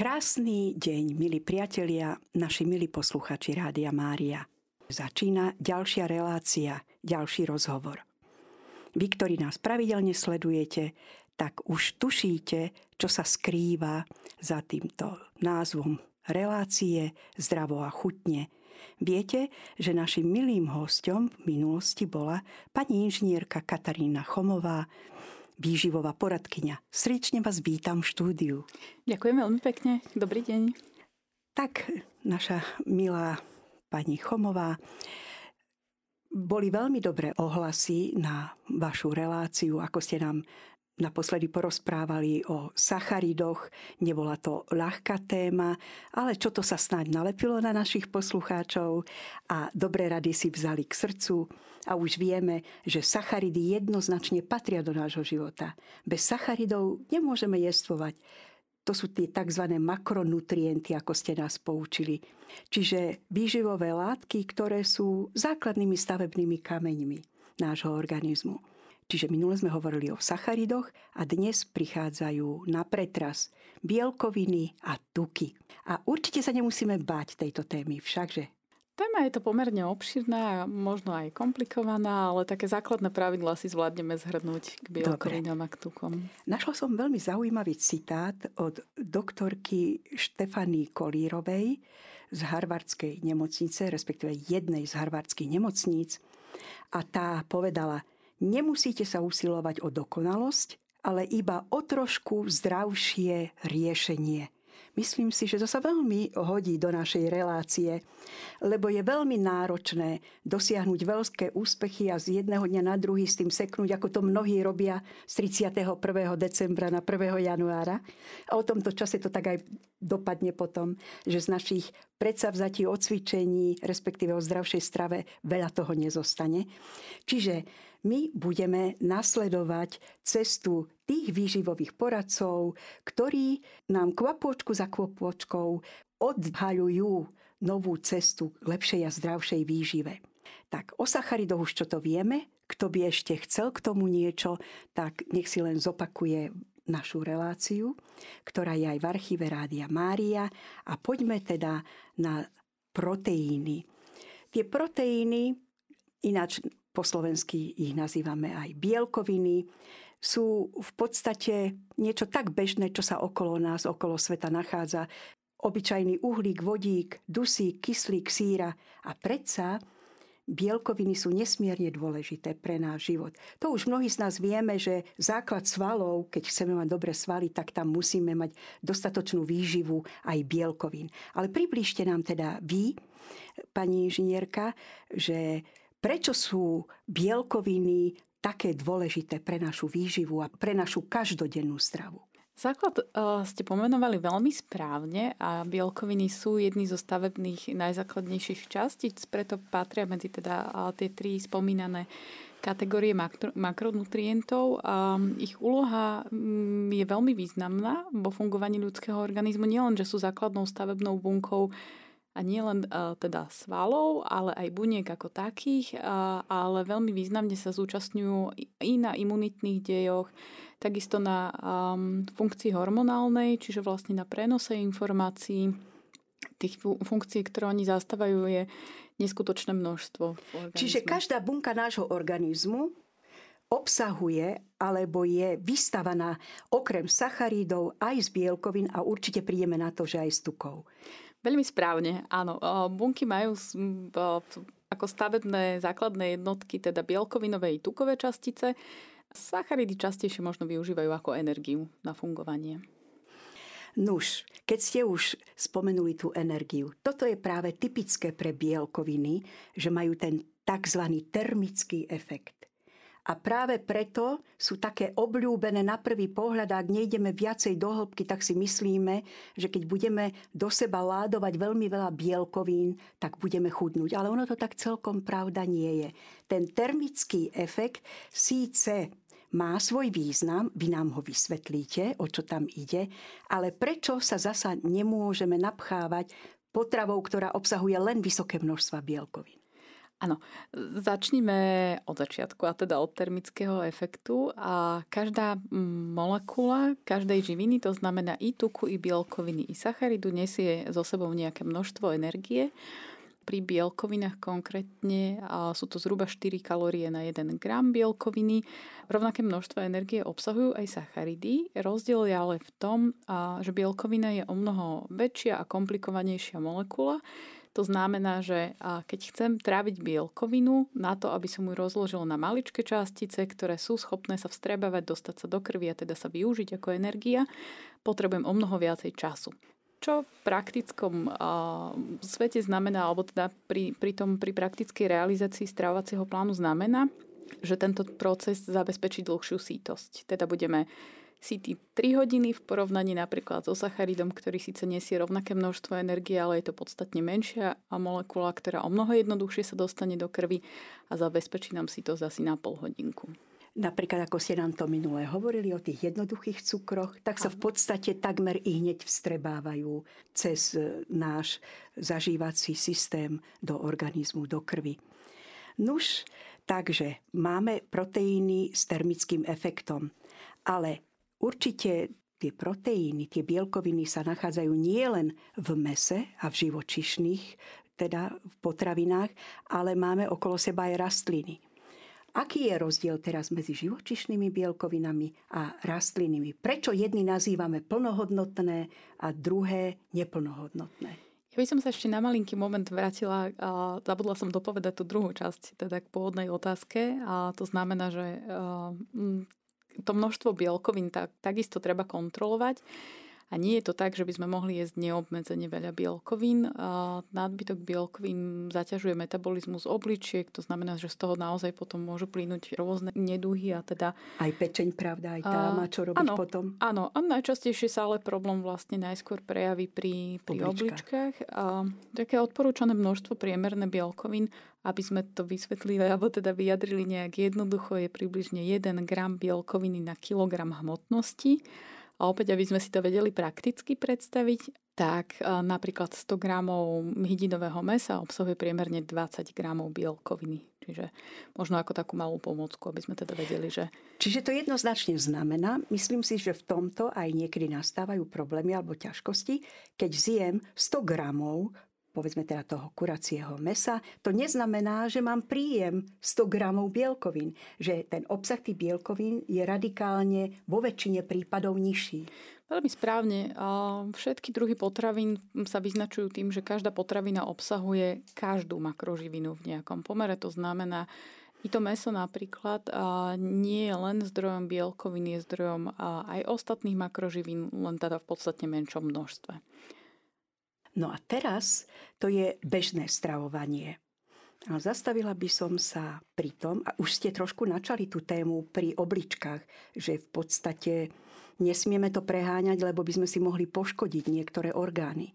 Krásny deň, milí priatelia, naši milí posluchači Rádia Mária. Začína ďalšia relácia, ďalší rozhovor. Vy, ktorí nás pravidelne sledujete, tak už tušíte, čo sa skrýva za týmto názvom relácie Zdravo a chutne. Viete, že našim milým hostom v minulosti bola pani inžinierka Katarína Chomová, výživová poradkyňa. Srdečne vás vítam v štúdiu. Ďakujem veľmi pekne. Dobrý deň. Tak, naša milá pani Chomová, boli veľmi dobré ohlasy na vašu reláciu, ako ste nám naposledy porozprávali o sacharidoch. Nebola to ľahká téma, ale čo to sa snáď nalepilo na našich poslucháčov a dobré rady si vzali k srdcu a už vieme, že sacharidy jednoznačne patria do nášho života. Bez sacharidov nemôžeme jestvovať. To sú tie tzv. makronutrienty, ako ste nás poučili. Čiže výživové látky, ktoré sú základnými stavebnými kameňmi nášho organizmu. Čiže minule sme hovorili o sacharidoch a dnes prichádzajú na pretras bielkoviny a tuky. A určite sa nemusíme báť tejto témy, všakže Téma je to pomerne obširná, možno aj komplikovaná, ale také základné pravidlá si zvládneme zhrnúť k bielkovinám a k tukom. Našla som veľmi zaujímavý citát od doktorky Štefany Kolírovej z Harvardskej nemocnice, respektíve jednej z harvardských nemocníc. A tá povedala, Nemusíte sa usilovať o dokonalosť, ale iba o trošku zdravšie riešenie. Myslím si, že to sa veľmi hodí do našej relácie, lebo je veľmi náročné dosiahnuť veľké úspechy a z jedného dňa na druhý s tým seknúť, ako to mnohí robia z 31. decembra na 1. januára. A o tomto čase to tak aj dopadne potom, že z našich predsavzatí o respektíve o zdravšej strave, veľa toho nezostane. Čiže my budeme nasledovať cestu tých výživových poradcov, ktorí nám kvapôčku za kvapôčkou odhaľujú novú cestu k lepšej a zdravšej výžive. Tak o sacharidoch už čo to vieme, kto by ešte chcel k tomu niečo, tak nech si len zopakuje našu reláciu, ktorá je aj v archíve Rádia Mária a poďme teda na proteíny. Tie proteíny, ináč po slovensky ich nazývame aj bielkoviny, sú v podstate niečo tak bežné, čo sa okolo nás, okolo sveta nachádza. Obyčajný uhlík, vodík, dusík, kyslík, síra a predsa bielkoviny sú nesmierne dôležité pre náš život. To už mnohí z nás vieme, že základ svalov, keď chceme mať dobré svaly, tak tam musíme mať dostatočnú výživu aj bielkovín. Ale približte nám teda vy, pani inžinierka, že Prečo sú bielkoviny také dôležité pre našu výživu a pre našu každodennú stravu? Základ uh, ste pomenovali veľmi správne a bielkoviny sú jedny zo stavebných najzákladnejších častíc, preto patria medzi teda uh, tie tri spomínané kategórie makro, makronutrientov. A ich úloha um, je veľmi významná vo fungovaní ľudského organizmu. Nielen, že sú základnou stavebnou bunkou a nie len uh, teda svalov, ale aj buniek ako takých, uh, ale veľmi významne sa zúčastňujú i na imunitných dejoch, takisto na um, funkcii hormonálnej, čiže vlastne na prenose informácií. Tých funkcií, ktoré oni zastávajú, je neskutočné množstvo. Čiže každá bunka nášho organizmu obsahuje alebo je vystavaná okrem sacharídov aj z bielkovín a určite prídeme na to, že aj z tukov. Veľmi správne, áno. Bunky majú ako stavebné základné jednotky, teda bielkovinové i tukové častice. Sacharidy častejšie možno využívajú ako energiu na fungovanie. Nuž, keď ste už spomenuli tú energiu, toto je práve typické pre bielkoviny, že majú ten tzv. termický efekt. A práve preto sú také obľúbené na prvý pohľad, ak nejdeme viacej do hĺbky, tak si myslíme, že keď budeme do seba ládovať veľmi veľa bielkovín, tak budeme chudnúť. Ale ono to tak celkom pravda nie je. Ten termický efekt síce má svoj význam, vy nám ho vysvetlíte, o čo tam ide, ale prečo sa zasa nemôžeme napchávať potravou, ktorá obsahuje len vysoké množstva bielkovín? Áno, začníme od začiatku, a teda od termického efektu. A každá molekula každej živiny, to znamená i tuku, i bielkoviny, i sacharidu, nesie so sebou nejaké množstvo energie. Pri bielkovinách konkrétne sú to zhruba 4 kalórie na 1 gram bielkoviny. Rovnaké množstvo energie obsahujú aj sacharidy. Rozdiel je ale v tom, že bielkovina je o mnoho väčšia a komplikovanejšia molekula, to znamená, že keď chcem tráviť bielkovinu, na to, aby som ju rozložil na maličké častice, ktoré sú schopné sa vstrebávať, dostať sa do krvi a teda sa využiť ako energia, potrebujem o mnoho viacej času. Čo v praktickom uh, svete znamená, alebo teda pri, pri, tom, pri praktickej realizácii stravovacieho plánu znamená, že tento proces zabezpečí dlhšiu sítosť. Teda budeme City 3 hodiny v porovnaní napríklad so sacharidom, ktorý síce nesie rovnaké množstvo energie, ale je to podstatne menšia a molekula, ktorá o mnoho jednoduchšie sa dostane do krvi a zabezpečí nám si to asi na pol hodinku. Napríklad, ako ste nám to minulé hovorili o tých jednoduchých cukroch, tak sa v podstate takmer i hneď vstrebávajú cez e, náš zažívací systém do organizmu, do krvi. Nuž, takže máme proteíny s termickým efektom, ale Určite tie proteíny, tie bielkoviny sa nachádzajú nielen v mese a v živočišných, teda v potravinách, ale máme okolo seba aj rastliny. Aký je rozdiel teraz medzi živočišnými bielkovinami a rastlinnými? Prečo jedny nazývame plnohodnotné a druhé neplnohodnotné? Ja by som sa ešte na malinký moment vrátila a zabudla som dopovedať tú druhú časť, teda k pôvodnej otázke. A to znamená, že to množstvo bielkovín tak, takisto treba kontrolovať. A nie je to tak, že by sme mohli jesť neobmedzene veľa bielkovín. Nadbytok bielkovín zaťažuje metabolizmus obličiek, to znamená, že z toho naozaj potom môžu plynúť rôzne neduhy a teda... Aj pečeň, pravda, aj tá má čo robiť áno, potom. Áno, a najčastejšie sa ale problém vlastne najskôr prejaví pri, pri obličkách. A také odporúčané množstvo priemerné bielkovín, aby sme to vysvetlili, alebo teda vyjadrili nejak jednoducho, je približne 1 gram bielkoviny na kilogram hmotnosti. A opäť, aby sme si to vedeli prakticky predstaviť, tak e, napríklad 100 gramov hydinového mesa obsahuje priemerne 20 gramov bielkoviny. Čiže možno ako takú malú pomôcku, aby sme teda vedeli, že... Čiže to jednoznačne znamená, myslím si, že v tomto aj niekedy nastávajú problémy alebo ťažkosti, keď zjem 100 gramov povedzme teda toho kuracieho mesa, to neznamená, že mám príjem 100 gramov bielkovín. Že ten obsah tých bielkovín je radikálne vo väčšine prípadov nižší. Veľmi správne. Všetky druhy potravín sa vyznačujú tým, že každá potravina obsahuje každú makroživinu v nejakom pomere. To znamená, i to meso napríklad nie je len zdrojom bielkovín, je zdrojom aj ostatných makroživín, len teda v podstatne menšom množstve. No a teraz to je bežné stravovanie. A zastavila by som sa pri tom, a už ste trošku načali tú tému pri obličkách, že v podstate nesmieme to preháňať, lebo by sme si mohli poškodiť niektoré orgány.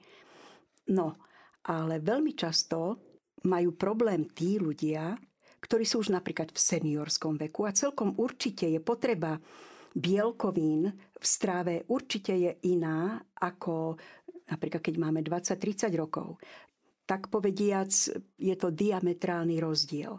No, ale veľmi často majú problém tí ľudia, ktorí sú už napríklad v seniorskom veku a celkom určite je potreba bielkovín v stráve určite je iná ako napríklad keď máme 20-30 rokov, tak povediac je to diametrálny rozdiel.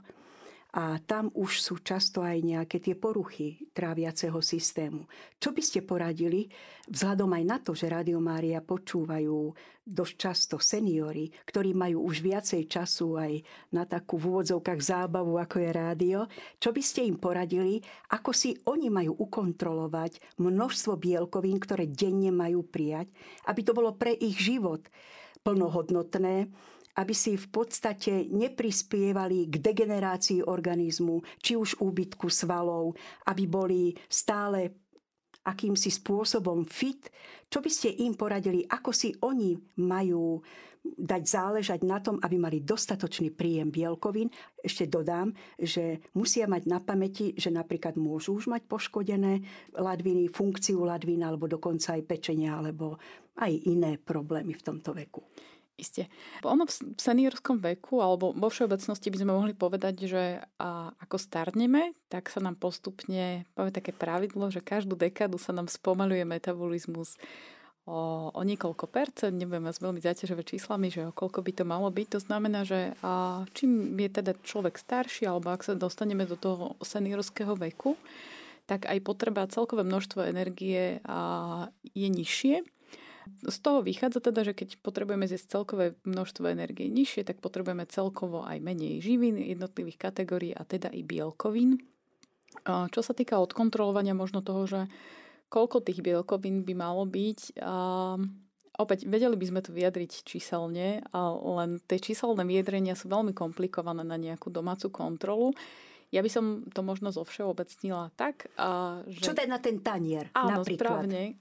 A tam už sú často aj nejaké tie poruchy tráviaceho systému. Čo by ste poradili, vzhľadom aj na to, že Radio Mária počúvajú dosť často seniory, ktorí majú už viacej času aj na takú v úvodzovkách zábavu, ako je rádio, čo by ste im poradili, ako si oni majú ukontrolovať množstvo bielkovín, ktoré denne majú prijať, aby to bolo pre ich život plnohodnotné, aby si v podstate neprispievali k degenerácii organizmu, či už úbytku svalov, aby boli stále akýmsi spôsobom fit. Čo by ste im poradili, ako si oni majú dať záležať na tom, aby mali dostatočný príjem bielkovín. Ešte dodám, že musia mať na pamäti, že napríklad môžu už mať poškodené ladviny, funkciu ladvín alebo dokonca aj pečenia alebo aj iné problémy v tomto veku. Isté. Ono v seniorskom veku, alebo vo všeobecnosti by sme mohli povedať, že ako starneme, tak sa nám postupne, povie také pravidlo, že každú dekádu sa nám spomaluje metabolizmus o, o niekoľko percent, nebudem vás veľmi zaťažovať číslami, že o koľko by to malo byť. To znamená, že a, čím je teda človek starší, alebo ak sa dostaneme do toho seniorského veku, tak aj potreba celkové množstvo energie a, je nižšie. Z toho vychádza teda, že keď potrebujeme zjesť celkové množstvo energie nižšie, tak potrebujeme celkovo aj menej živín jednotlivých kategórií a teda i bielkovín. Čo sa týka odkontrolovania možno toho, že koľko tých bielkovín by malo byť, a opäť vedeli by sme to vyjadriť číselne, len tie číselné vyjadrenia sú veľmi komplikované na nejakú domácu kontrolu. Ja by som to možno zo všeobecnila tak, že... Čo na ten tanier Áno, napríklad? správne.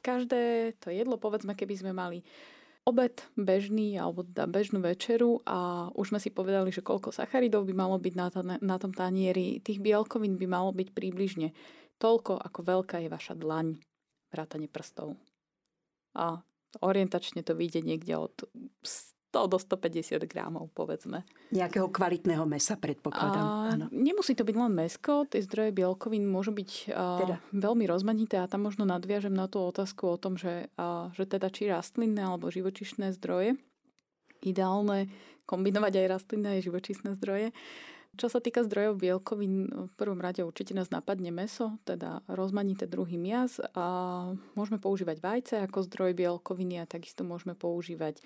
Každé to jedlo, povedzme, keby sme mali obed bežný alebo teda bežnú večeru a už sme si povedali, že koľko sacharidov by malo byť na, na tom tanieri, tých bielkovín by malo byť približne toľko, ako veľká je vaša dlaň, vrátane prstov. A orientačne to vyjde niekde od 100 do 150 gramov, povedzme. Nejakého kvalitného mesa, predpokladám. A nemusí to byť len mesko, tie zdroje bielkovín môžu byť teda. veľmi rozmanité a tam možno nadviažem na tú otázku o tom, že, a, že teda či rastlinné alebo živočišné zdroje. Ideálne kombinovať aj rastlinné aj živočíšne zdroje. Čo sa týka zdrojov bielkovín, v prvom rade určite nás napadne meso, teda rozmanité druhy mias a môžeme používať vajce ako zdroj bielkoviny a takisto môžeme používať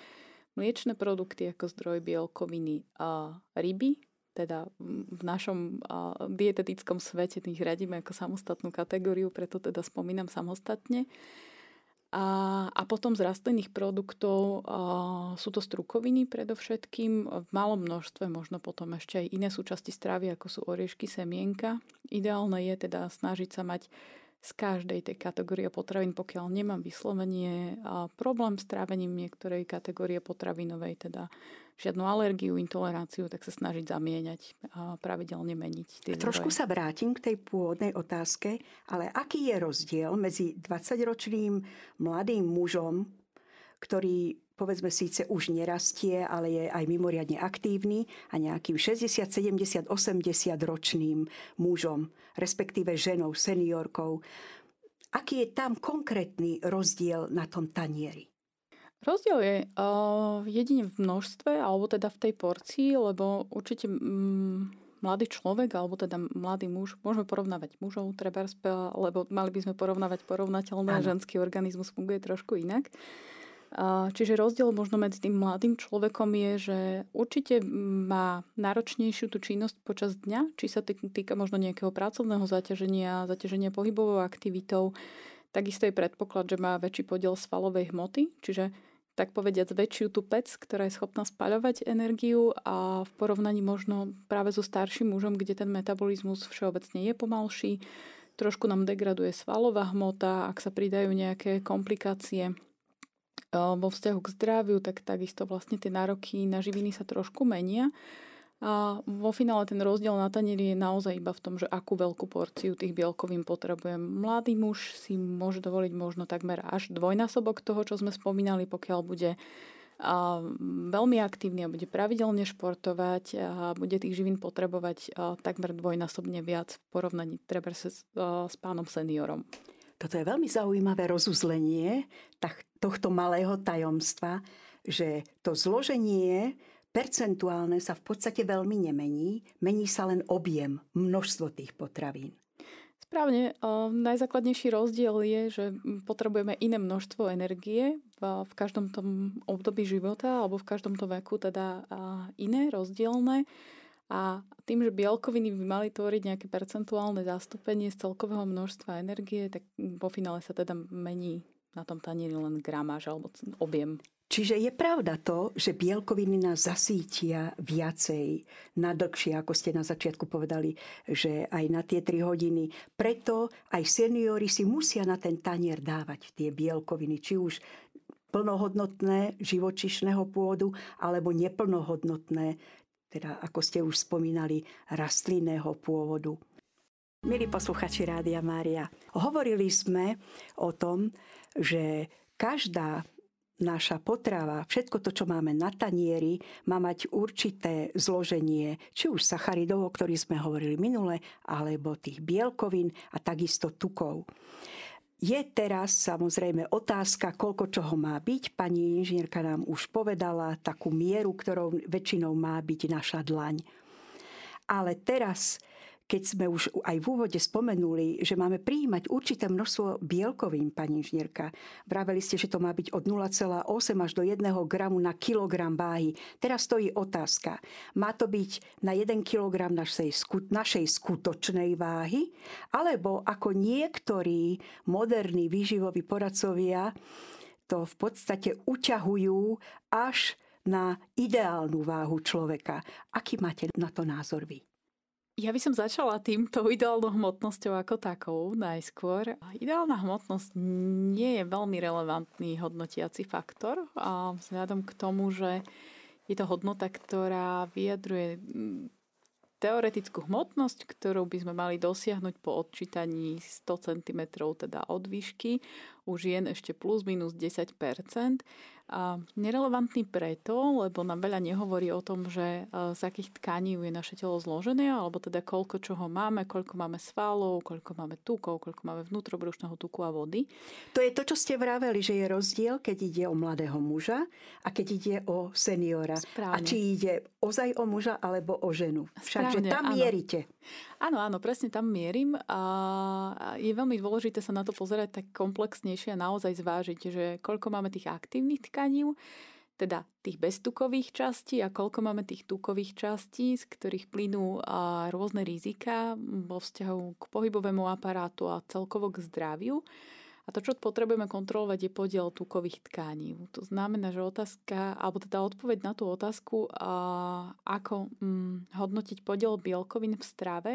mliečne produkty ako zdroj bielkoviny a ryby, teda v našom dietetickom svete tých radíme ako samostatnú kategóriu, preto teda spomínam samostatne. A, a potom z rastlinných produktov a, sú to strukoviny predovšetkým, v malom množstve, možno potom ešte aj iné súčasti stravy, ako sú oriešky, semienka. Ideálne je teda snažiť sa mať z každej tej kategórie potravín, pokiaľ nemám vyslovenie a problém s trávením niektorej kategórie potravinovej, teda žiadnu alergiu, intoleranciu, tak sa snažiť zamieňať a pravidelne meniť. Tie Trošku zdroje. sa vrátim k tej pôvodnej otázke, ale aký je rozdiel medzi 20-ročným mladým mužom, ktorý povedzme síce už nerastie, ale je aj mimoriadne aktívny a nejakým 60, 70, 80 ročným mužom, respektíve ženou, seniorkou. Aký je tam konkrétny rozdiel na tom tanieri? Rozdiel je uh, jedine v množstve, alebo teda v tej porcii, lebo určite mm, mladý človek, alebo teda mladý muž, môžeme porovnávať mužov, treba, lebo mali by sme porovnávať porovnateľné, ano. ženský organizmus funguje trošku inak. Čiže rozdiel možno medzi tým mladým človekom je, že určite má náročnejšiu tú činnosť počas dňa, či sa týka možno nejakého pracovného zaťaženia, zaťaženia pohybovou aktivitou. Takisto je predpoklad, že má väčší podiel svalovej hmoty, čiže tak povediac väčšiu tú pec, ktorá je schopná spaľovať energiu a v porovnaní možno práve so starším mužom, kde ten metabolizmus všeobecne je pomalší, trošku nám degraduje svalová hmota, ak sa pridajú nejaké komplikácie vo vzťahu k zdraviu, tak takisto vlastne tie nároky na živiny sa trošku menia. A vo finále ten rozdiel na tanieri je naozaj iba v tom, že akú veľkú porciu tých bielkovín potrebujem. Mladý muž si môže dovoliť možno takmer až dvojnásobok toho, čo sme spomínali, pokiaľ bude a veľmi aktívny a bude pravidelne športovať a bude tých živín potrebovať takmer dvojnásobne viac v porovnaní treba s, s pánom seniorom. Toto je veľmi zaujímavé rozuzlenie tohto malého tajomstva, že to zloženie percentuálne sa v podstate veľmi nemení, mení sa len objem, množstvo tých potravín. Správne. Najzákladnejší rozdiel je, že potrebujeme iné množstvo energie v každom tom období života alebo v každom tom veku, teda iné, rozdielne. A tým, že bielkoviny by mali tvoriť nejaké percentuálne zastúpenie z celkového množstva energie, tak vo finále sa teda mení na tom tanieri len gramáž alebo objem. Čiže je pravda to, že bielkoviny nás zasítia viacej na dlhšie, ako ste na začiatku povedali, že aj na tie 3 hodiny. Preto aj seniori si musia na ten tanier dávať tie bielkoviny, či už plnohodnotné živočišného pôdu alebo neplnohodnotné teda ako ste už spomínali, rastlinného pôvodu. Milí posluchači Rádia Mária, hovorili sme o tom, že každá naša potrava, všetko to, čo máme na tanieri, má mať určité zloženie, či už sacharidov, o ktorých sme hovorili minule, alebo tých bielkovín a takisto tukov. Je teraz samozrejme otázka, koľko čoho má byť. Pani inžinierka nám už povedala takú mieru, ktorou väčšinou má byť naša dlaň. Ale teraz keď sme už aj v úvode spomenuli, že máme prijímať určité množstvo bielkovín, pani inžnierka. Vraveli ste, že to má byť od 0,8 až do 1 gramu na kilogram váhy. Teraz stojí otázka. Má to byť na 1 kilogram našej, našej skutočnej váhy? Alebo ako niektorí moderní výživoví poradcovia to v podstate uťahujú až na ideálnu váhu človeka. Aký máte na to názor vy? Ja by som začala týmto ideálnou hmotnosťou ako takou najskôr. Ideálna hmotnosť nie je veľmi relevantný hodnotiaci faktor a vzhľadom k tomu, že je to hodnota, ktorá vyjadruje mm, teoretickú hmotnosť, ktorú by sme mali dosiahnuť po odčítaní 100 cm teda od výšky, už je ešte plus minus 10 a nerelevantný preto, lebo nám veľa nehovorí o tom, že e, z akých tkaní je naše telo zložené, alebo teda koľko čoho máme, koľko máme svalov, koľko máme tukov, koľko máme vnútrobrušného tuku a vody. To je to, čo ste vraveli, že je rozdiel, keď ide o mladého muža a keď ide o seniora. Správne. A či ide ozaj o muža alebo o ženu. Však, že tam áno. mierite. Áno, áno, presne tam mierim a je veľmi dôležité sa na to pozerať tak komplexnejšie a naozaj zvážiť, že koľko máme tých aktívnych tkaní, teda tých beztukových častí a koľko máme tých tukových častí, z ktorých plynú rôzne rizika vo vzťahu k pohybovému aparátu a celkovo k zdraviu. A to, čo potrebujeme kontrolovať, je podiel tukových tkání. To znamená, že otázka, alebo teda odpoveď na tú otázku, ako hm, hodnotiť podiel bielkovín v strave,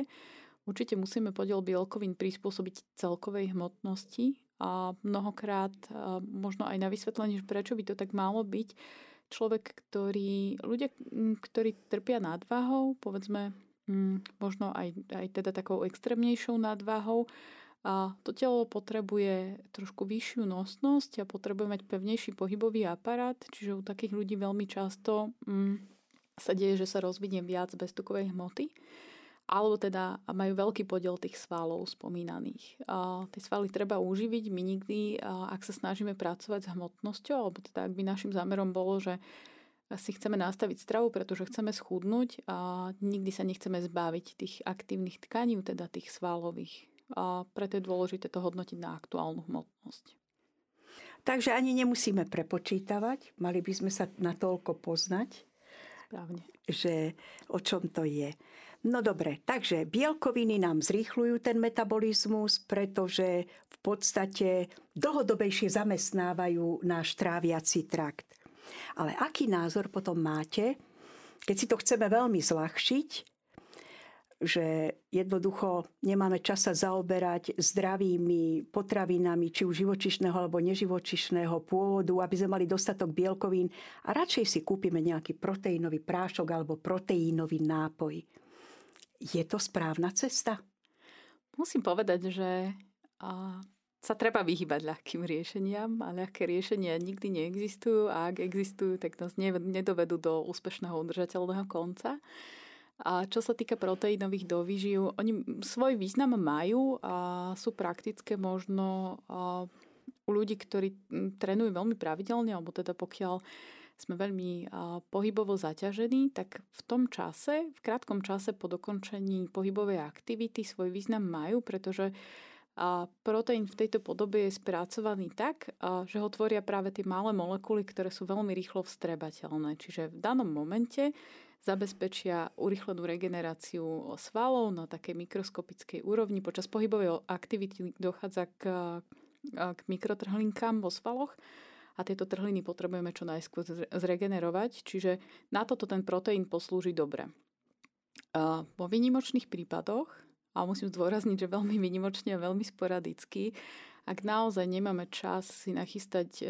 určite musíme podiel bielkovín prispôsobiť celkovej hmotnosti a mnohokrát a možno aj na vysvetlenie, prečo by to tak malo byť. Človek, ktorý, ľudia, hm, ktorí trpia nadváhou, povedzme, hm, možno aj, aj teda takou extrémnejšou nadváhou, a to telo potrebuje trošku vyššiu nosnosť a potrebuje mať pevnejší pohybový aparát, čiže u takých ľudí veľmi často mm, sa deje, že sa rozvinie viac beztukovej hmoty alebo teda majú veľký podiel tých svalov spomínaných. A tie svaly treba uživiť. My nikdy, ak sa snažíme pracovať s hmotnosťou, alebo teda ak by našim zámerom bolo, že si chceme nastaviť stravu, pretože chceme schudnúť a nikdy sa nechceme zbaviť tých aktívnych tkaní, teda tých svalových a preto je dôležité to hodnotiť na aktuálnu hmotnosť. Takže ani nemusíme prepočítavať, mali by sme sa natoľko poznať, Správne. že o čom to je. No dobre, takže bielkoviny nám zrýchľujú ten metabolizmus, pretože v podstate dlhodobejšie zamestnávajú náš tráviaci trakt. Ale aký názor potom máte, keď si to chceme veľmi zľahšiť, že jednoducho nemáme čas sa zaoberať zdravými potravinami, či už živočišného alebo neživočišného pôvodu, aby sme mali dostatok bielkovín a radšej si kúpime nejaký proteínový prášok alebo proteínový nápoj. Je to správna cesta? Musím povedať, že sa treba vyhybať ľahkým riešeniam a ľahké riešenia nikdy neexistujú a ak existujú, tak nás nedovedú do úspešného udržateľného konca. A čo sa týka proteínových dovyživ, oni svoj význam majú a sú praktické možno u ľudí, ktorí trénujú veľmi pravidelne, alebo teda pokiaľ sme veľmi pohybovo zaťažení, tak v tom čase, v krátkom čase po dokončení pohybovej aktivity svoj význam majú, pretože a proteín v tejto podobe je spracovaný tak, že ho tvoria práve tie malé molekuly, ktoré sú veľmi rýchlo vstrebateľné. Čiže v danom momente zabezpečia urychlenú regeneráciu svalov na takej mikroskopickej úrovni. Počas pohybovej aktivity dochádza k, k mikrotrhlinkám vo svaloch a tieto trhliny potrebujeme čo najskôr zregenerovať, čiže na toto ten proteín poslúži dobre. Vo výnimočných prípadoch, a musím zdôrazniť, že veľmi výnimočne a veľmi sporadicky, ak naozaj nemáme čas si nachystať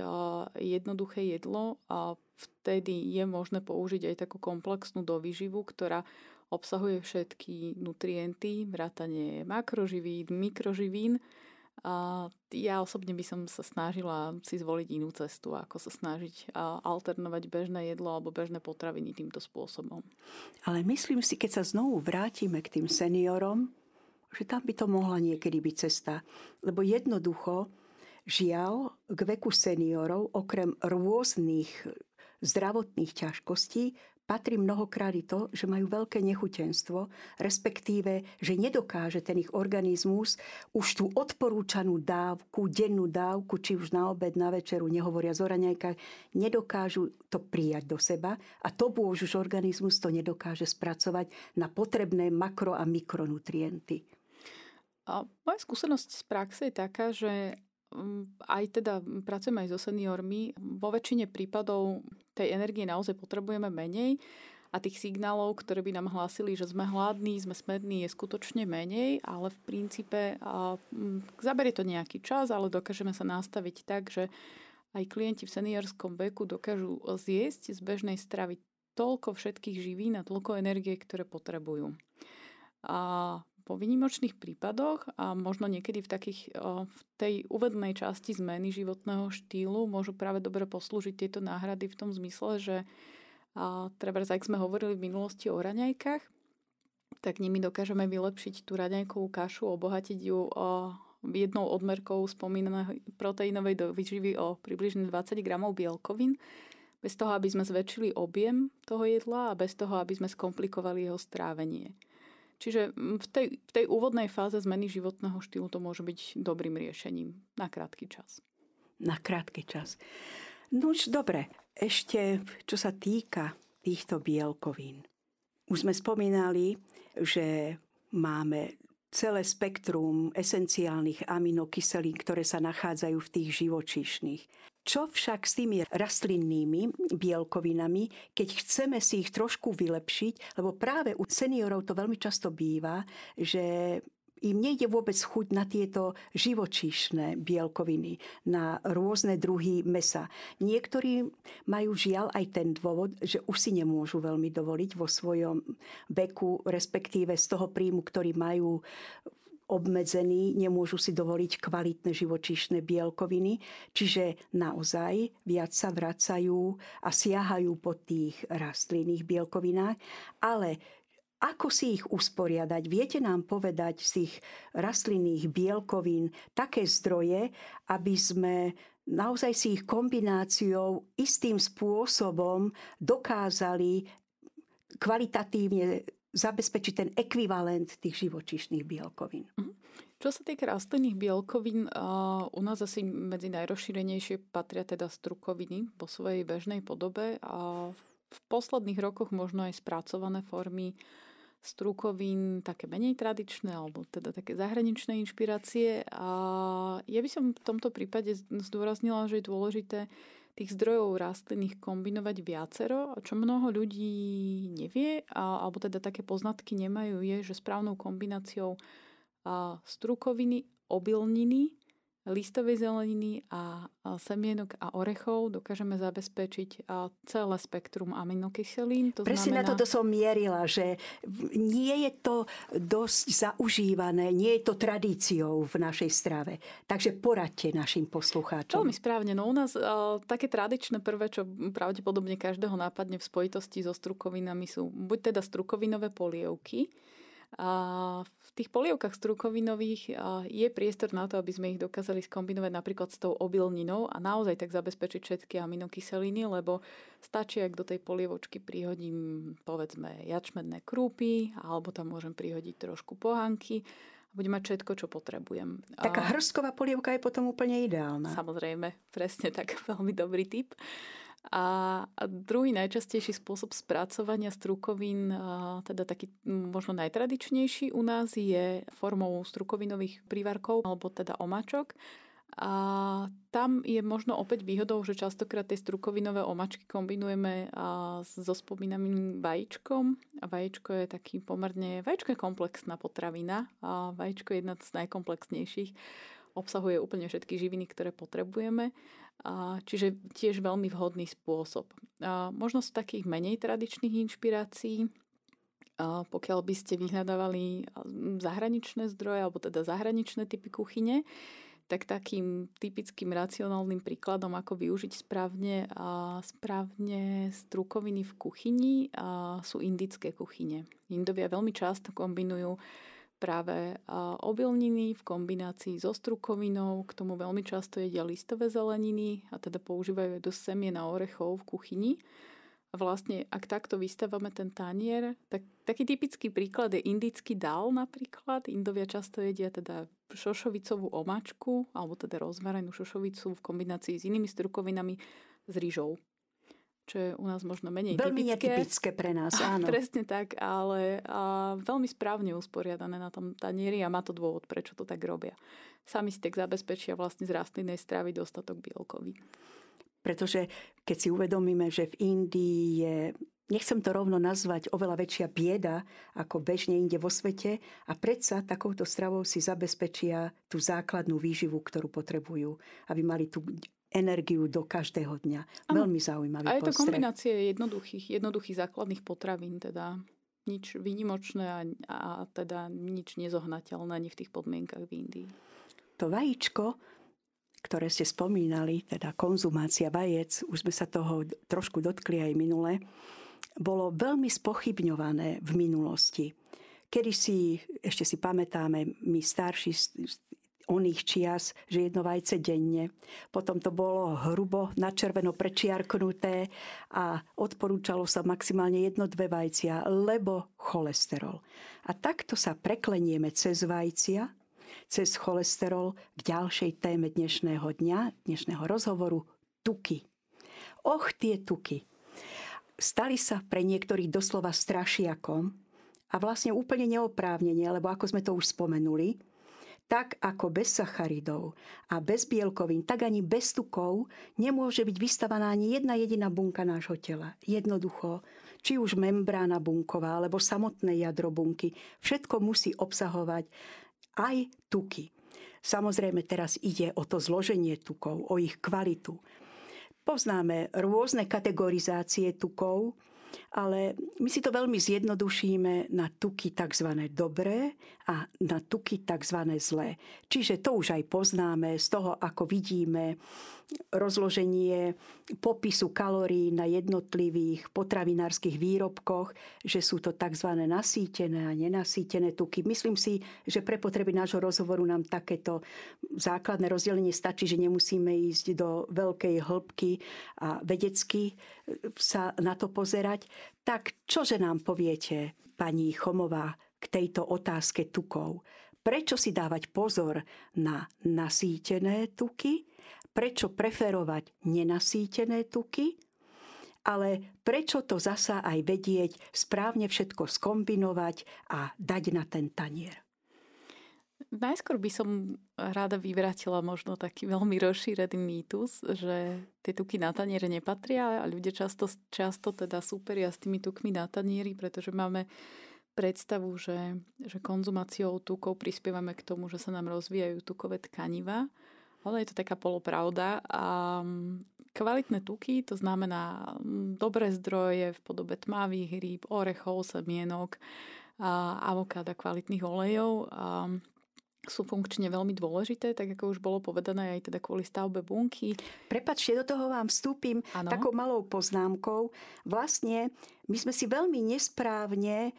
jednoduché jedlo, vtedy je možné použiť aj takú komplexnú dovýživu, ktorá obsahuje všetky nutrienty, vrátanie makroživín, mikroživín. Ja osobne by som sa snažila si zvoliť inú cestu, ako sa snažiť alternovať bežné jedlo alebo bežné potraviny týmto spôsobom. Ale myslím si, keď sa znovu vrátime k tým seniorom, že tam by to mohla niekedy byť cesta. Lebo jednoducho Žiaľ, k veku seniorov, okrem rôznych zdravotných ťažkostí, patrí mnohokrát i to, že majú veľké nechutenstvo, respektíve, že nedokáže ten ich organizmus už tú odporúčanú dávku, dennú dávku, či už na obed, na večeru, nehovoria z raňajkách, nedokážu to prijať do seba a to už organizmus to nedokáže spracovať na potrebné makro- a mikronutrienty. A moja skúsenosť z praxe je taká, že mm, aj teda pracujem aj so seniormi. Vo väčšine prípadov tej energie naozaj potrebujeme menej a tých signálov, ktoré by nám hlásili, že sme hladní, sme smední, je skutočne menej, ale v princípe a, m, zaberie to nejaký čas, ale dokážeme sa nastaviť tak, že aj klienti v seniorskom veku dokážu zjesť z bežnej stravy toľko všetkých živín a toľko energie, ktoré potrebujú. A po výnimočných prípadoch a možno niekedy v, takých, v tej uvednej časti zmeny životného štýlu môžu práve dobre poslúžiť tieto náhrady v tom zmysle, že a treba, ak sme hovorili v minulosti o raňajkách, tak nimi dokážeme vylepšiť tú raňajkovú kašu, obohatiť ju o jednou odmerkou spomínanej proteínovej výživy o približne 20 gramov bielkovín, bez toho, aby sme zväčšili objem toho jedla a bez toho, aby sme skomplikovali jeho strávenie. Čiže mm, v tej, v tej úvodnej fáze zmeny životného štýlu to môže byť dobrým riešením na krátky čas. Na krátky čas. No už dobre, ešte čo sa týka týchto bielkovín. Už sme spomínali, že máme celé spektrum esenciálnych aminokyselín, ktoré sa nachádzajú v tých živočíšnych. Čo však s tými rastlinnými bielkovinami, keď chceme si ich trošku vylepšiť, lebo práve u seniorov to veľmi často býva, že im nejde vôbec chuť na tieto živočíšne bielkoviny, na rôzne druhy mesa. Niektorí majú žiaľ aj ten dôvod, že už si nemôžu veľmi dovoliť vo svojom veku, respektíve z toho príjmu, ktorý majú obmedzení, nemôžu si dovoliť kvalitné živočíšne bielkoviny, čiže naozaj viac sa vracajú a siahajú po tých rastlinných bielkovinách, ale ako si ich usporiadať? Viete nám povedať z tých rastlinných bielkovín také zdroje, aby sme naozaj si ich kombináciou istým spôsobom dokázali kvalitatívne zabezpečiť ten ekvivalent tých živočíšnych bielkovín. Mhm. Čo sa týka rastlinných bielkovín, u nás asi medzi najrozšírenejšie patria teda strukoviny po svojej bežnej podobe a v posledných rokoch možno aj spracované formy strukovín také menej tradičné alebo teda také zahraničné inšpirácie. A ja by som v tomto prípade zdôraznila, že je dôležité tých zdrojov rastlinných kombinovať viacero. Čo mnoho ľudí nevie, alebo teda také poznatky nemajú, je, že správnou kombináciou strukoviny, obilniny listovej zeleniny a semienok a orechov dokážeme zabezpečiť celé spektrum aminokyselín. To Presne znamená... na toto som mierila, že nie je to dosť zaužívané, nie je to tradíciou v našej strave. Takže poradte našim poslucháčom. Veľmi správne. No u nás uh, také tradičné prvé, čo pravdepodobne každého nápadne v spojitosti so strukovinami sú buď teda strukovinové polievky, v tých polievkach strukovinových je priestor na to, aby sme ich dokázali skombinovať napríklad s tou obilninou a naozaj tak zabezpečiť všetky aminokyseliny, lebo stačí, ak do tej polievočky prihodím povedzme jačmenné krúpy alebo tam môžem prihodiť trošku pohanky budem mať všetko, čo potrebujem. Taká hrstková polievka je potom úplne ideálna. Samozrejme, presne tak, veľmi dobrý tip. A druhý najčastejší spôsob spracovania strukovín, teda taký možno najtradičnejší u nás, je formou strukovinových prívarkov alebo teda omačok. A tam je možno opäť výhodou, že častokrát tie strukovinové omačky kombinujeme so spomínaným vajíčkom. A vajíčko je taký pomerne, vajíčko je komplexná potravina a vajíčko je jedna z najkomplexnejších. Obsahuje úplne všetky živiny, ktoré potrebujeme. Čiže tiež veľmi vhodný spôsob. Možno z takých menej tradičných inšpirácií, pokiaľ by ste vyhľadávali zahraničné zdroje alebo teda zahraničné typy kuchyne, tak takým typickým racionálnym príkladom, ako využiť správne, a správne strukoviny v kuchyni a sú indické kuchyne. Indovia veľmi často kombinujú práve obilniny v kombinácii so strukovinou. K tomu veľmi často jedia listové zeleniny a teda používajú aj dosť semien a orechov v kuchyni. A vlastne, ak takto vystávame ten tanier, tak taký typický príklad je indický dal napríklad. Indovia často jedia teda šošovicovú omačku, alebo teda rozvarenú šošovicu v kombinácii s inými strukovinami s rýžou čo je u nás možno menej veľmi typické. netypické pre nás, áno. Presne tak, ale a veľmi správne usporiadané na tom tanieri a má to dôvod, prečo to tak robia. Sami si tak zabezpečia vlastne z rastlinnej stravy dostatok bielkový. Pretože keď si uvedomíme, že v Indii je nechcem to rovno nazvať, oveľa väčšia bieda ako bežne inde vo svete a predsa takouto stravou si zabezpečia tú základnú výživu, ktorú potrebujú, aby mali tú energiu do každého dňa. Ano. Veľmi zaujímavý A je to kombinácie jednoduchých, jednoduchých základných potravín, teda nič výnimočné a, a teda nič nezohnateľné ani v tých podmienkach v Indii. To vajíčko, ktoré ste spomínali, teda konzumácia vajec, už sme sa toho trošku dotkli aj minule, bolo veľmi spochybňované v minulosti. Kedy si, ešte si pamätáme, my starší oných čias, že jedno vajce denne. Potom to bolo hrubo na červeno prečiarknuté a odporúčalo sa maximálne jedno, dve vajcia, lebo cholesterol. A takto sa preklenieme cez vajcia, cez cholesterol k ďalšej téme dnešného dňa, dnešného rozhovoru, tuky. Och, tie tuky. Stali sa pre niektorých doslova strašiakom a vlastne úplne neoprávnenie, lebo ako sme to už spomenuli, tak ako bez sacharidov a bez bielkovín, tak ani bez tukov nemôže byť vystavaná ani jedna jediná bunka nášho tela. Jednoducho, či už membrána bunková, alebo samotné jadro bunky, všetko musí obsahovať aj tuky. Samozrejme teraz ide o to zloženie tukov, o ich kvalitu. Poznáme rôzne kategorizácie tukov, ale my si to veľmi zjednodušíme na tuky tzv. dobré a na tuky tzv. zlé. Čiže to už aj poznáme z toho, ako vidíme rozloženie popisu kalórií na jednotlivých potravinárskych výrobkoch, že sú to tzv. nasýtené a nenasýtené tuky. Myslím si, že pre potreby nášho rozhovoru nám takéto základné rozdelenie stačí, že nemusíme ísť do veľkej hĺbky a vedecky sa na to pozerať. Tak čože nám poviete, pani Chomová, k tejto otázke tukov? Prečo si dávať pozor na nasýtené tuky prečo preferovať nenasýtené tuky, ale prečo to zasa aj vedieť, správne všetko skombinovať a dať na ten tanier. Najskôr by som rada vyvratila možno taký veľmi rozšírený mýtus, že tie tuky na taniere nepatria a ľudia často, často teda súperia s tými tukmi na tanieri, pretože máme predstavu, že, že konzumáciou tukov prispievame k tomu, že sa nám rozvíjajú tukové tkaniva ale je to taká polopravda. A mm, kvalitné tuky, to znamená mm, dobré zdroje v podobe tmavých rýb, orechov, semienok, avokáda, kvalitných olejov. A sú funkčne veľmi dôležité, tak ako už bolo povedané aj teda kvôli stavbe bunky. Prepačte, do toho vám vstúpim ano. takou malou poznámkou. Vlastne my sme si veľmi nesprávne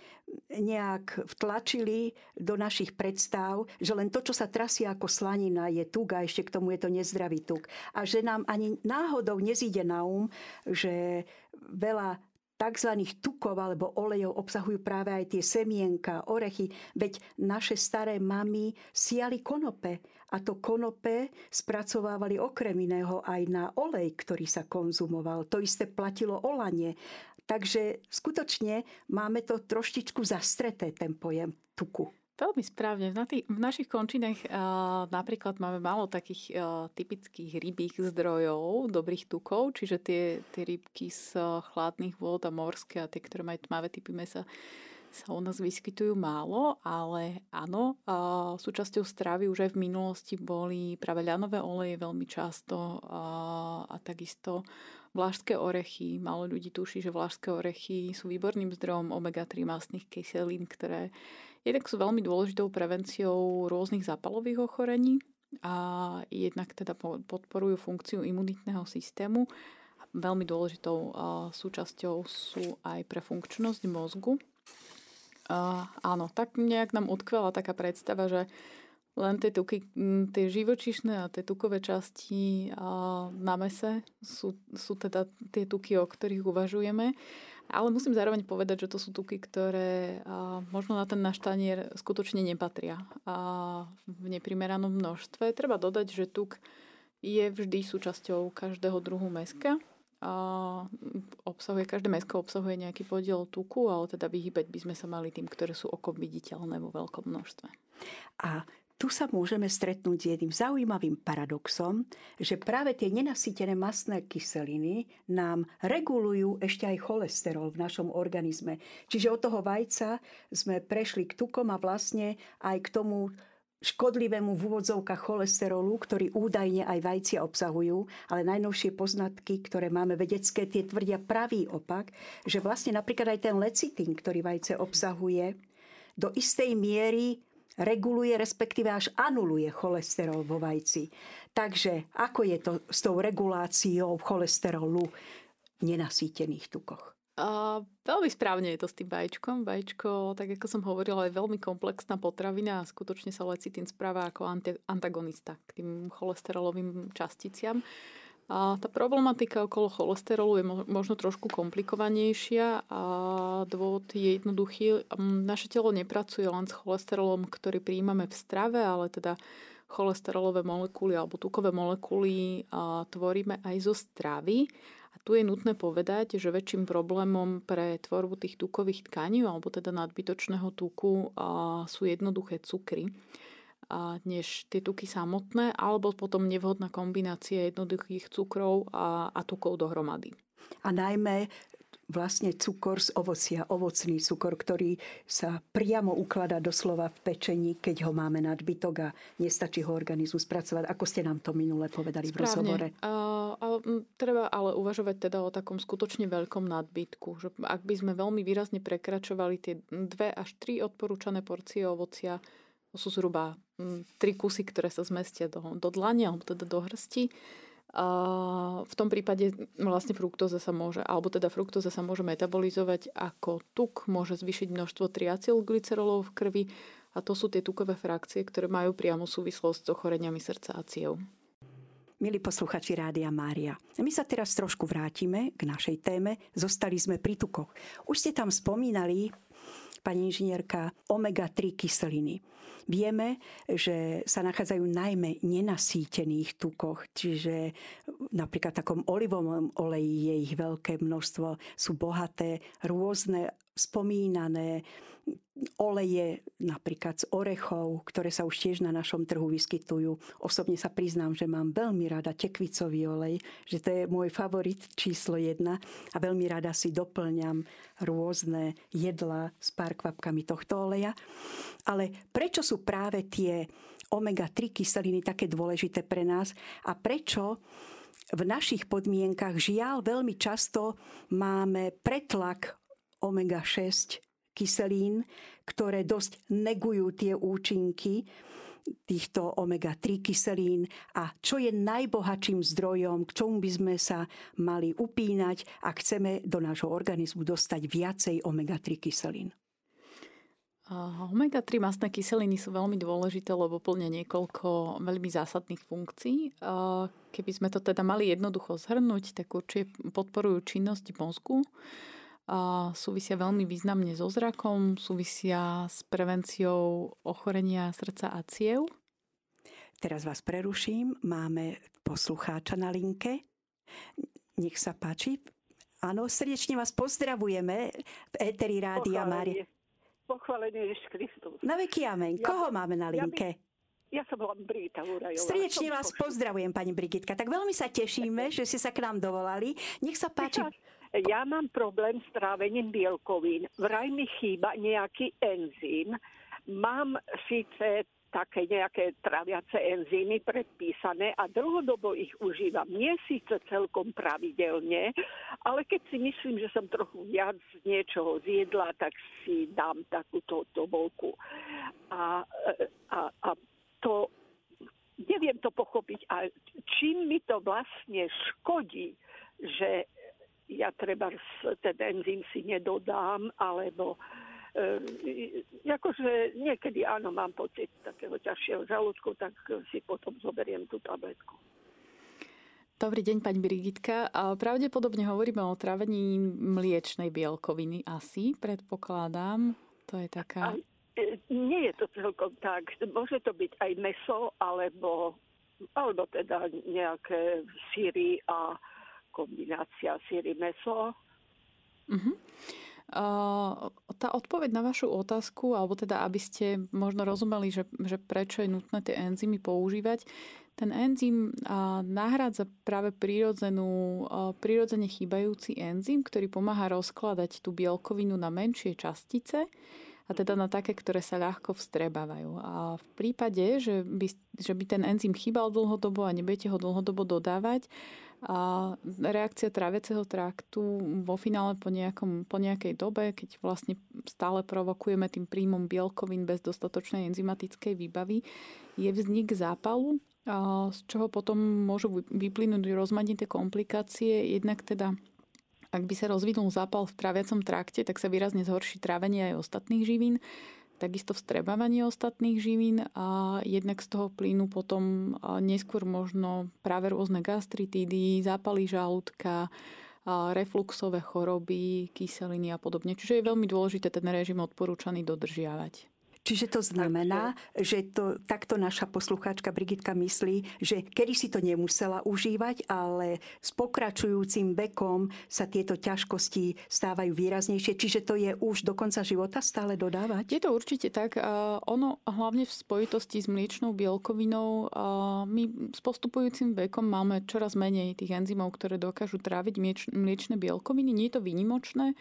nejak vtlačili do našich predstav, že len to, čo sa trasie ako slanina, je tuk a ešte k tomu je to nezdravý tuk. A že nám ani náhodou nezíde na um, že veľa tzv. tukov alebo olejov obsahujú práve aj tie semienka, orechy, veď naše staré mamy siali konope a to konope spracovávali okrem iného aj na olej, ktorý sa konzumoval. To isté platilo o lane. Takže skutočne máme to troštičku zastreté, ten pojem tuku. Veľmi správne. Na tých, v našich končinách uh, napríklad máme málo takých uh, typických rybých zdrojov, dobrých tukov, čiže tie, tie rybky z uh, chladných vôd a morské a tie, ktoré majú tmavé typy mesa, sa u nás vyskytujú málo, ale áno, uh, súčasťou stravy už aj v minulosti boli práve ľanové oleje veľmi často uh, a takisto Vlážské orechy. Málo ľudí tuší, že vlážské orechy sú výborným zdrojom omega-3 masných kyselín, ktoré jednak sú veľmi dôležitou prevenciou rôznych zápalových ochorení a jednak teda podporujú funkciu imunitného systému. Veľmi dôležitou súčasťou sú aj pre funkčnosť mozgu. Áno, tak nejak nám utkvela taká predstava, že len tie tuky, tie živočišné a tie tukové časti na mese sú, sú teda tie tuky, o ktorých uvažujeme. Ale musím zároveň povedať, že to sú tuky, ktoré možno na ten náš tanier skutočne nepatria. A v neprimeranom množstve. Treba dodať, že tuk je vždy súčasťou každého druhu meska. A obsahuje, každé mesko obsahuje nejaký podiel tuku, ale teda vyhybať by sme sa mali tým, ktoré sú okom viditeľné vo veľkom množstve. A tu sa môžeme stretnúť s jedným zaujímavým paradoxom, že práve tie nenasýtené masné kyseliny nám regulujú ešte aj cholesterol v našom organizme. Čiže od toho vajca sme prešli k tukom a vlastne aj k tomu škodlivému v úvodzovkách cholesterolu, ktorý údajne aj vajcia obsahujú, ale najnovšie poznatky, ktoré máme vedecké, tie tvrdia pravý opak, že vlastne napríklad aj ten lecitín, ktorý vajce obsahuje, do istej miery reguluje, respektíve až anuluje cholesterol vo vajci. Takže ako je to s tou reguláciou cholesterolu v nenasýtených tukoch? A veľmi správne je to s tým vajíčkom. Vajíčko, tak ako som hovorila, je veľmi komplexná potravina a skutočne sa lecitín správa ako antagonista k tým cholesterolovým časticiam. A tá problematika okolo cholesterolu je možno trošku komplikovanejšia a dôvod je jednoduchý. Naše telo nepracuje len s cholesterolom, ktorý príjmame v strave, ale teda cholesterolové molekuly alebo tukové molekuly tvoríme aj zo stravy. A tu je nutné povedať, že väčším problémom pre tvorbu tých tukových tkaní alebo teda nadbytočného tuku sú jednoduché cukry než tie tuky samotné, alebo potom nevhodná kombinácia jednoduchých cukrov a, a tukov dohromady. A najmä vlastne cukor z ovocia, ovocný cukor, ktorý sa priamo ukladá doslova v pečení, keď ho máme nadbytok a nestačí ho organizmu spracovať. Ako ste nám to minule povedali Správne. v rozhovore? A, a, treba ale uvažovať teda o takom skutočne veľkom nadbytku. Že ak by sme veľmi výrazne prekračovali tie dve až tri odporúčané porcie ovocia, to sú zhruba mm, tri kusy, ktoré sa zmestia do, do dlania, alebo teda do hrsti. A v tom prípade vlastne fruktóza sa môže, alebo teda fruktóza sa môže metabolizovať ako tuk, môže zvýšiť množstvo triacylglycerolov v krvi a to sú tie tukové frakcie, ktoré majú priamu súvislosť s ochoreniami srdca a ciev. Milí posluchači Rádia Mária, my sa teraz trošku vrátime k našej téme. Zostali sme pri tukoch. Už ste tam spomínali, pani inžinierka, omega-3 kyseliny. Vieme, že sa nachádzajú najmä nenasýtených tukoch, čiže napríklad v takom olivovom oleji je ich veľké množstvo, sú bohaté rôzne spomínané oleje napríklad z orechov, ktoré sa už tiež na našom trhu vyskytujú. Osobne sa priznám, že mám veľmi rada tekvicový olej, že to je môj favorit číslo jedna a veľmi rada si doplňam rôzne jedla s pár kvapkami tohto oleja. Ale prečo sú práve tie omega-3 kyseliny také dôležité pre nás a prečo v našich podmienkach žiaľ veľmi často máme pretlak omega-6 kyselín, ktoré dosť negujú tie účinky týchto omega-3 kyselín a čo je najbohatším zdrojom, k čomu by sme sa mali upínať a chceme do nášho organizmu dostať viacej omega-3 kyselín. Omega-3 mastné kyseliny sú veľmi dôležité, lebo plnia niekoľko veľmi zásadných funkcií. Keby sme to teda mali jednoducho zhrnúť, tak určite podporujú činnosť mozgu, súvisia veľmi významne so zrakom, súvisia s prevenciou ochorenia srdca a ciev. Teraz vás preruším, máme poslucháča na linke. Nech sa páči. Áno, srdečne vás pozdravujeme v Eteri Rádia Mária. Pochválený Ježiš Kristus. Na veky amen. Ja, Koho máme na linke? Ja, by, ja som volám Brigita Urajová. Srdečne vás pozdravujem, pani Brigitka. Tak veľmi sa tešíme, že ste sa k nám dovolali. Nech sa páči. Ja mám problém s trávením bielkovín. Vraj mi chýba nejaký enzym. Mám síce také nejaké traviace enzymy predpísané a dlhodobo ich užívam. Nie síce celkom pravidelne, ale keď si myslím, že som trochu viac niečoho zjedla, tak si dám takúto tobolku. A, a, a to neviem to pochopiť. A čím mi to vlastne škodí, že ja treba ten enzym si nedodám, alebo e, akože niekedy áno, mám pocit takého ťažšieho žalúdku, tak si potom zoberiem tú tabletku. Dobrý deň, pani Brigitka. Pravdepodobne hovoríme o trávení mliečnej bielkoviny asi, predpokladám. To je taká... A, e, nie je to celkom tak. Môže to byť aj meso, alebo, alebo teda nejaké síry a kombinácia síry meso. Uh-huh. Uh, tá odpoveď na vašu otázku, alebo teda aby ste možno rozumeli, že, že prečo je nutné tie enzymy používať, ten enzym nahrádza práve prírodzenú, prírodzene chýbajúci enzym, ktorý pomáha rozkladať tú bielkovinu na menšie častice a teda na také, ktoré sa ľahko vstrebávajú. A v prípade, že by, že by ten enzym chýbal dlhodobo a nebudete ho dlhodobo dodávať, a reakcia tráviaceho traktu vo finále po, nejakom, po nejakej dobe, keď vlastne stále provokujeme tým príjmom bielkovín bez dostatočnej enzymatickej výbavy, je vznik zápalu z čoho potom môžu vyplynúť rozmanité komplikácie. Jednak teda, ak by sa rozvinul zápal v tráviacom trakte, tak sa výrazne zhorší trávenie aj ostatných živín, takisto vstrebávanie ostatných živín a jednak z toho plínu potom neskôr možno práve rôzne gastritídy, zápaly žalúdka, refluxové choroby, kyseliny a podobne. Čiže je veľmi dôležité ten režim odporúčaný dodržiavať. Čiže to znamená, že to, takto naša poslucháčka Brigitka myslí, že kedy si to nemusela užívať, ale s pokračujúcim vekom sa tieto ťažkosti stávajú výraznejšie. Čiže to je už do konca života stále dodávať? Je to určite tak. Ono hlavne v spojitosti s mliečnou bielkovinou, my s postupujúcim vekom máme čoraz menej tých enzymov, ktoré dokážu tráviť mliečne bielkoviny. Nie je to výnimočné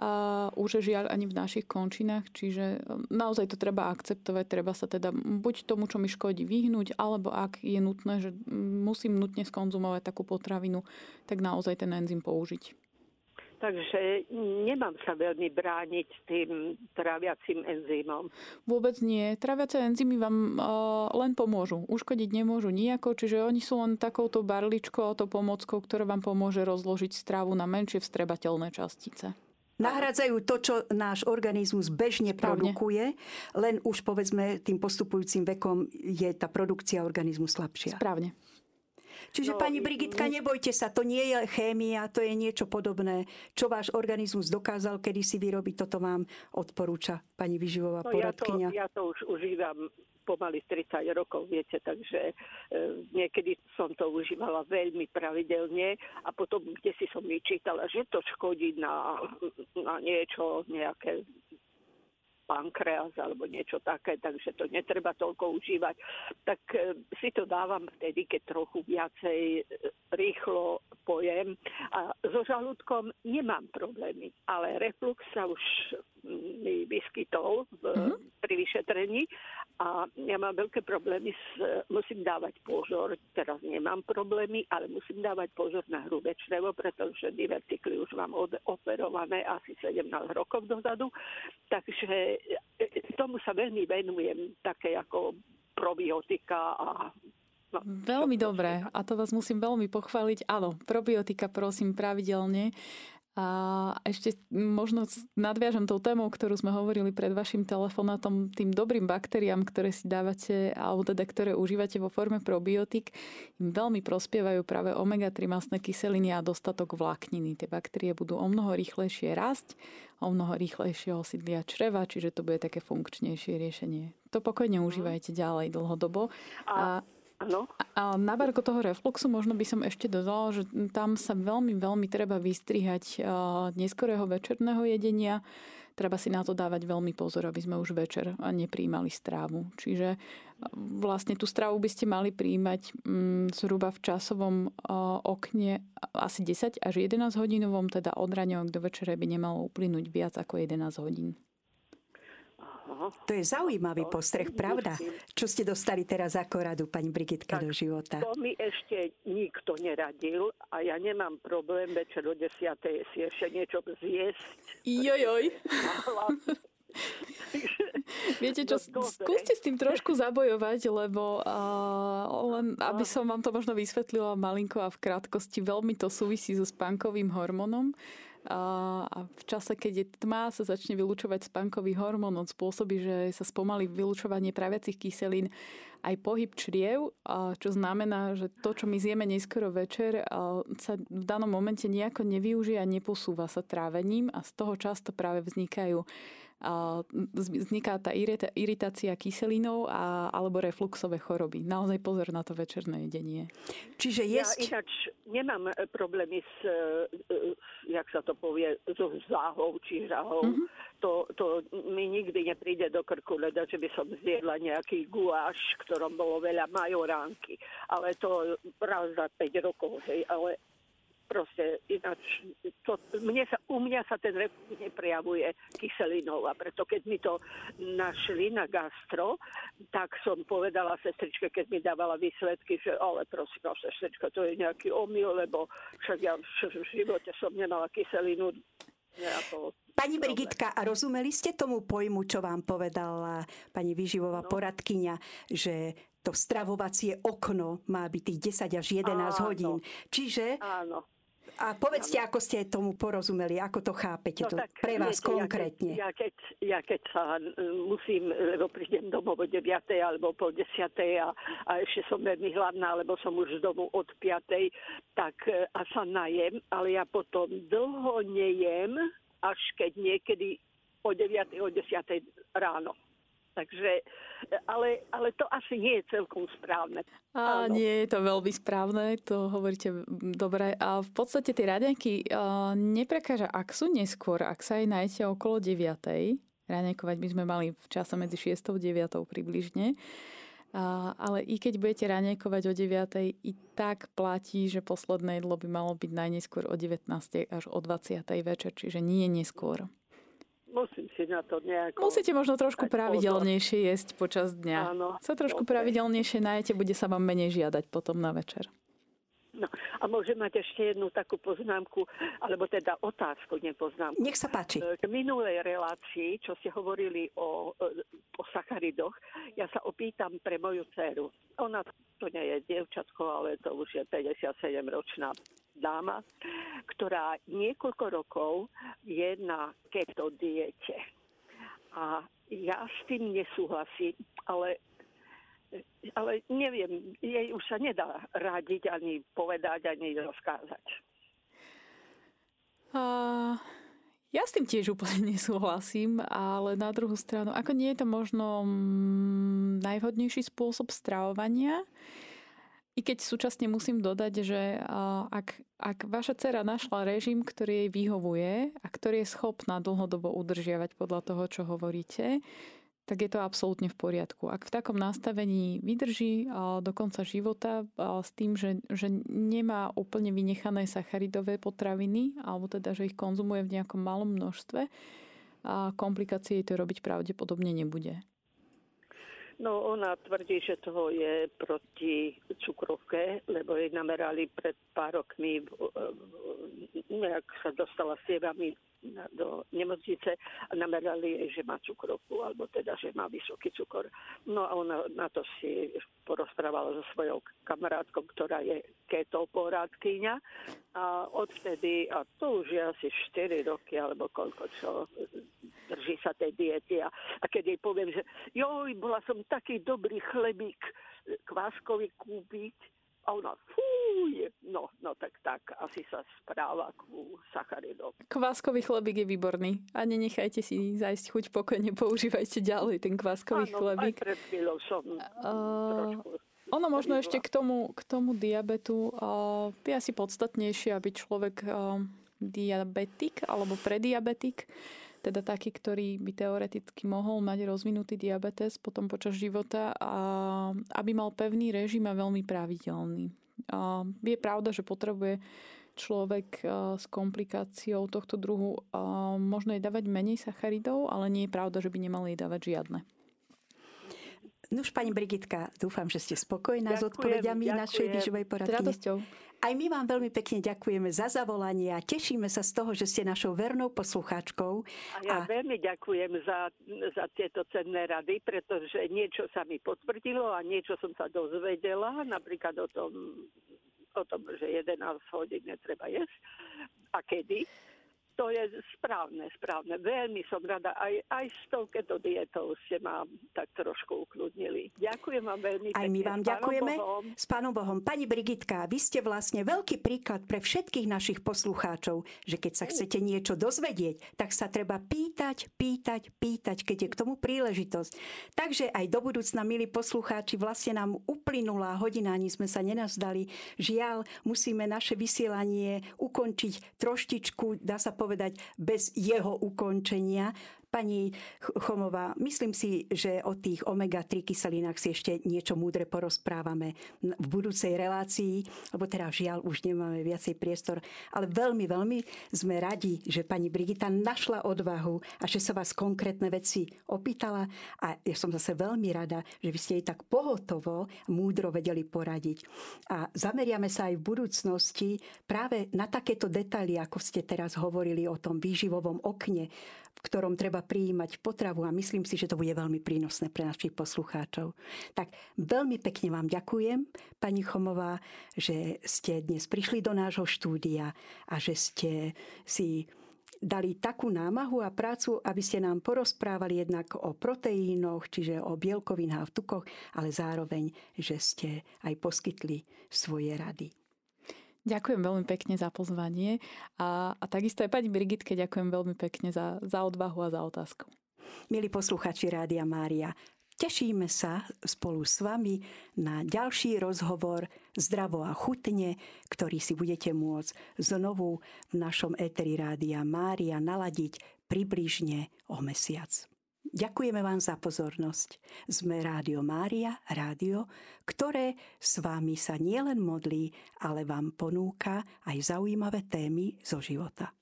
a už žiaľ ani v našich končinách, čiže um, naozaj to treba akceptovať, treba sa teda buď tomu, čo mi škodí, vyhnúť, alebo ak je nutné, že musím nutne skonzumovať takú potravinu, tak naozaj ten enzym použiť. Takže nemám sa veľmi brániť tým traviacím enzymom. Vôbec nie. Traviace enzymy vám uh, len pomôžu. Uškodiť nemôžu nejako, čiže oni sú len takouto barličkou, to pomockou, ktorá vám pomôže rozložiť stravu na menšie vstrebateľné častice nahrádzajú to, čo náš organizmus bežne Správne. produkuje, len už povedzme tým postupujúcim vekom je tá produkcia organizmu slabšia. Správne. Čiže no, pani Brigitka, nebojte sa, to nie je chémia, to je niečo podobné. Čo váš organizmus dokázal kedy si vyrobiť, toto vám odporúča pani vyživová no, poradkynia. Ja to, ja to už užívam pomaly 30 rokov, viete, takže e, niekedy som to užívala veľmi pravidelne a potom kde si som vyčítala, že to škodí na, na niečo, nejaké pankreas alebo niečo také, takže to netreba toľko užívať. Tak e, si to dávam vtedy, keď trochu viacej e, rýchlo pojem. A so žalúdkom nemám problémy, ale reflux sa už mi vyskytol v, mm-hmm. pri vyšetrení a ja mám veľké problémy, s, musím dávať pozor, teraz nemám problémy, ale musím dávať pozor na hrubé črevo, pretože divertikly už mám operované asi 17 rokov dozadu, takže e, tomu sa veľmi venujem, také ako probiotika a No, veľmi dobré a to vás musím veľmi pochváliť. Áno, probiotika prosím pravidelne. A ešte možno nadviažem tou témou, ktorú sme hovorili pred vašim telefonátom, tým dobrým baktériám, ktoré si dávate, alebo teda ktoré užívate vo forme probiotik, im veľmi prospievajú práve omega-3 masné kyseliny a dostatok vlákniny. Tie baktérie budú o mnoho rýchlejšie rásť, o mnoho rýchlejšie osídlia čreva, čiže to bude také funkčnejšie riešenie. To pokojne mhm. užívajte ďalej dlhodobo. A, Áno. A na barko toho refluxu možno by som ešte dodala, že tam sa veľmi, veľmi treba vystrihať neskorého večerného jedenia. Treba si na to dávať veľmi pozor, aby sme už večer nepríjmali strávu. Čiže vlastne tú stravu by ste mali príjmať mm, zhruba v časovom okne asi 10 až 11 hodinovom, teda od raňovok do večere by nemalo uplynúť viac ako 11 hodín. To je zaujímavý postreh, pravda? Čo ste dostali teraz ako radu, pani Brigitka, tak, do života? To mi ešte nikto neradil a ja nemám problém večer o 10. si ešte niečo zjesť. Jojoj. Viete čo, no, skúste s tým trošku zabojovať, lebo uh, len aby som vám to možno vysvetlila malinko a v krátkosti, veľmi to súvisí so spánkovým hormónom a v čase, keď je tma, sa začne vylúčovať spánkový hormón. On spôsobí, že sa spomalí vylúčovanie praviacich kyselín aj pohyb čriev, čo znamená, že to, čo my zjeme neskoro večer, sa v danom momente nejako nevyužije a neposúva sa trávením a z toho často práve vznikajú vzniká tá iritácia kyselinou a, alebo refluxové choroby. Naozaj pozor na to večerné jedenie. Čiže jesť... Ja ináč nemám e, problémy s, e, e, jak sa to povie, so záhou či žahou. Mm-hmm. To, to mi nikdy nepríde do krku, leda, že by som zjedla nejaký guláš, ktorom bolo veľa majoránky. Ale to raz za 5 rokov, hej, ale proste ináč, to, mne sa, u mňa sa ten reflux neprejavuje kyselinou a preto keď mi to našli na gastro, tak som povedala sestričke, keď mi dávala výsledky, že ale prosím vás, sestrička, to je nejaký omyl, lebo však ja v živote som nemala kyselinu nejako Pani Brigitka, a rozumeli ste tomu pojmu, čo vám povedala pani výživová no. poradkyňa, že to stravovacie okno má byť tých 10 až 11 áno. hodín. Čiže áno. A povedzte, ako ste tomu porozumeli, ako to chápete no, to tak, pre vás viete, konkrétne. Ja keď, ja, keď, ja keď sa musím, lebo prídem domov o 9. alebo po 10. A, a ešte som veľmi hladná, lebo som už z domu od 5. tak e, a sa najem, ale ja potom dlho nejem, až keď niekedy o 9. o 10. ráno. Takže, ale, ale to asi nie je celkom správne. A Áno. nie je to veľmi správne, to hovoríte dobre. A v podstate tie raňajky neprekáža, ak sú neskôr, ak sa aj nájdete okolo 9. Raňajkovať by sme mali v čase medzi 6 a 9 približne. A, ale i keď budete raňajkovať o 9. i tak platí, že posledné jedlo by malo byť najneskôr o 19. až o 20. večer, čiže nie neskôr musím si na to nejako... Musíte možno trošku pravidelnejšie pozor. jesť počas dňa. Áno. Sa trošku okay. pravidelnejšie najete, bude sa vám menej žiadať potom na večer. No a môžem mať ešte jednu takú poznámku, alebo teda otázku, nepoznámku. Nech sa páči. K minulej relácii, čo ste hovorili o, o sacharidoch, ja sa opýtam pre moju dceru. Ona to nie je dievčatko, ale to už je 57-ročná dáma, ktorá niekoľko rokov je na keto diete. A ja s tým nesúhlasím, ale ale neviem, jej už sa nedá radiť, ani povedať, ani rozkázať. Uh, ja s tým tiež úplne nesúhlasím, ale na druhú stranu, ako nie je to možno mm, najvhodnejší spôsob stravovania, i keď súčasne musím dodať, že ak, ak vaša dcera našla režim, ktorý jej vyhovuje a ktorý je schopná dlhodobo udržiavať podľa toho, čo hovoríte, tak je to absolútne v poriadku. Ak v takom nastavení vydrží do konca života s tým, že, že nemá úplne vynechané sacharidové potraviny, alebo teda, že ich konzumuje v nejakom malom množstve, komplikácie to robiť pravdepodobne nebude. No ona tvrdí, že toho je proti cukrovke, lebo jej namerali pred pár rokmi, nejak sa dostala s sievami do nemocnice a namerali jej, že má cukrovku, alebo teda, že má vysoký cukor. No a ona na to si porozprávala so svojou kamarátkou, ktorá je keto poradkyňa a odvtedy, a to už je asi 4 roky, alebo koľko čo, drží sa tej diety a, a keď jej poviem, že joj, bola som taký dobrý chlebík kváskový kúpiť, a ona, fúj, no, no tak tak, asi sa správa ku sacharidom. Kváskový chlebík je výborný a nenechajte si zajsť chuť pokojne, používajte ďalej ten kváskový Áno, chlebík. Aj pred chvíľou som uh, trošku ono možno ešte k tomu, k tomu diabetu uh, je asi podstatnejšie, aby človek uh, diabetik alebo prediabetik teda taký, ktorý by teoreticky mohol mať rozvinutý diabetes potom počas života, a aby mal pevný režim a veľmi pravidelný. A je pravda, že potrebuje človek s komplikáciou tohto druhu možno jej dávať menej sacharidov, ale nie je pravda, že by nemal jej dávať žiadne. Nuž, pani Brigitka, dúfam, že ste spokojná ďakujem, s odpovediami ďakujem. našej výživej poradky. Radosťou. Aj my vám veľmi pekne ďakujeme za zavolanie a tešíme sa z toho, že ste našou vernou poslucháčkou. A ja a... veľmi ďakujem za, za tieto cenné rady, pretože niečo sa mi potvrdilo a niečo som sa dozvedela, napríklad o tom, o tom že 11 hodín netreba jesť a kedy to je správne, správne. Veľmi som rada. Aj, aj s touto dietou ste ma tak trošku ukludnili. Ďakujem vám veľmi Aj my vám ďakujeme. Bohom. S Pánom Bohom. Pani Brigitka, vy ste vlastne veľký príklad pre všetkých našich poslucháčov, že keď sa chcete niečo dozvedieť, tak sa treba pýtať, pýtať, pýtať, keď je k tomu príležitosť. Takže aj do budúcna, milí poslucháči, vlastne nám uplynula hodina, ani sme sa nenazdali. Žiaľ, musíme naše vysielanie ukončiť troštičku, dá sa povedať, bez jeho ukončenia. Pani Chomová, myslím si, že o tých omega-3 kyselinách si ešte niečo múdre porozprávame v budúcej relácii, lebo teda žiaľ už nemáme viacej priestor. Ale veľmi, veľmi sme radi, že pani Brigita našla odvahu a že sa vás konkrétne veci opýtala. A ja som zase veľmi rada, že vy ste jej tak pohotovo, múdro vedeli poradiť. A zameriame sa aj v budúcnosti práve na takéto detaily, ako ste teraz hovorili o tom výživovom okne, v ktorom treba prijímať potravu a myslím si, že to bude veľmi prínosné pre našich poslucháčov. Tak veľmi pekne vám ďakujem, pani Chomová, že ste dnes prišli do nášho štúdia a že ste si dali takú námahu a prácu, aby ste nám porozprávali jednak o proteínoch, čiže o bielkovinách v tukoch, ale zároveň, že ste aj poskytli svoje rady. Ďakujem veľmi pekne za pozvanie a, a takisto aj pani Brigitke ďakujem veľmi pekne za, za odvahu a za otázku. Milí posluchači Rádia Mária, tešíme sa spolu s vami na ďalší rozhovor Zdravo a chutne, ktorý si budete môcť znovu v našom éteri Rádia Mária naladiť približne o mesiac. Ďakujeme vám za pozornosť. Sme Rádio Mária, rádio, ktoré s vámi sa nielen modlí, ale vám ponúka aj zaujímavé témy zo života.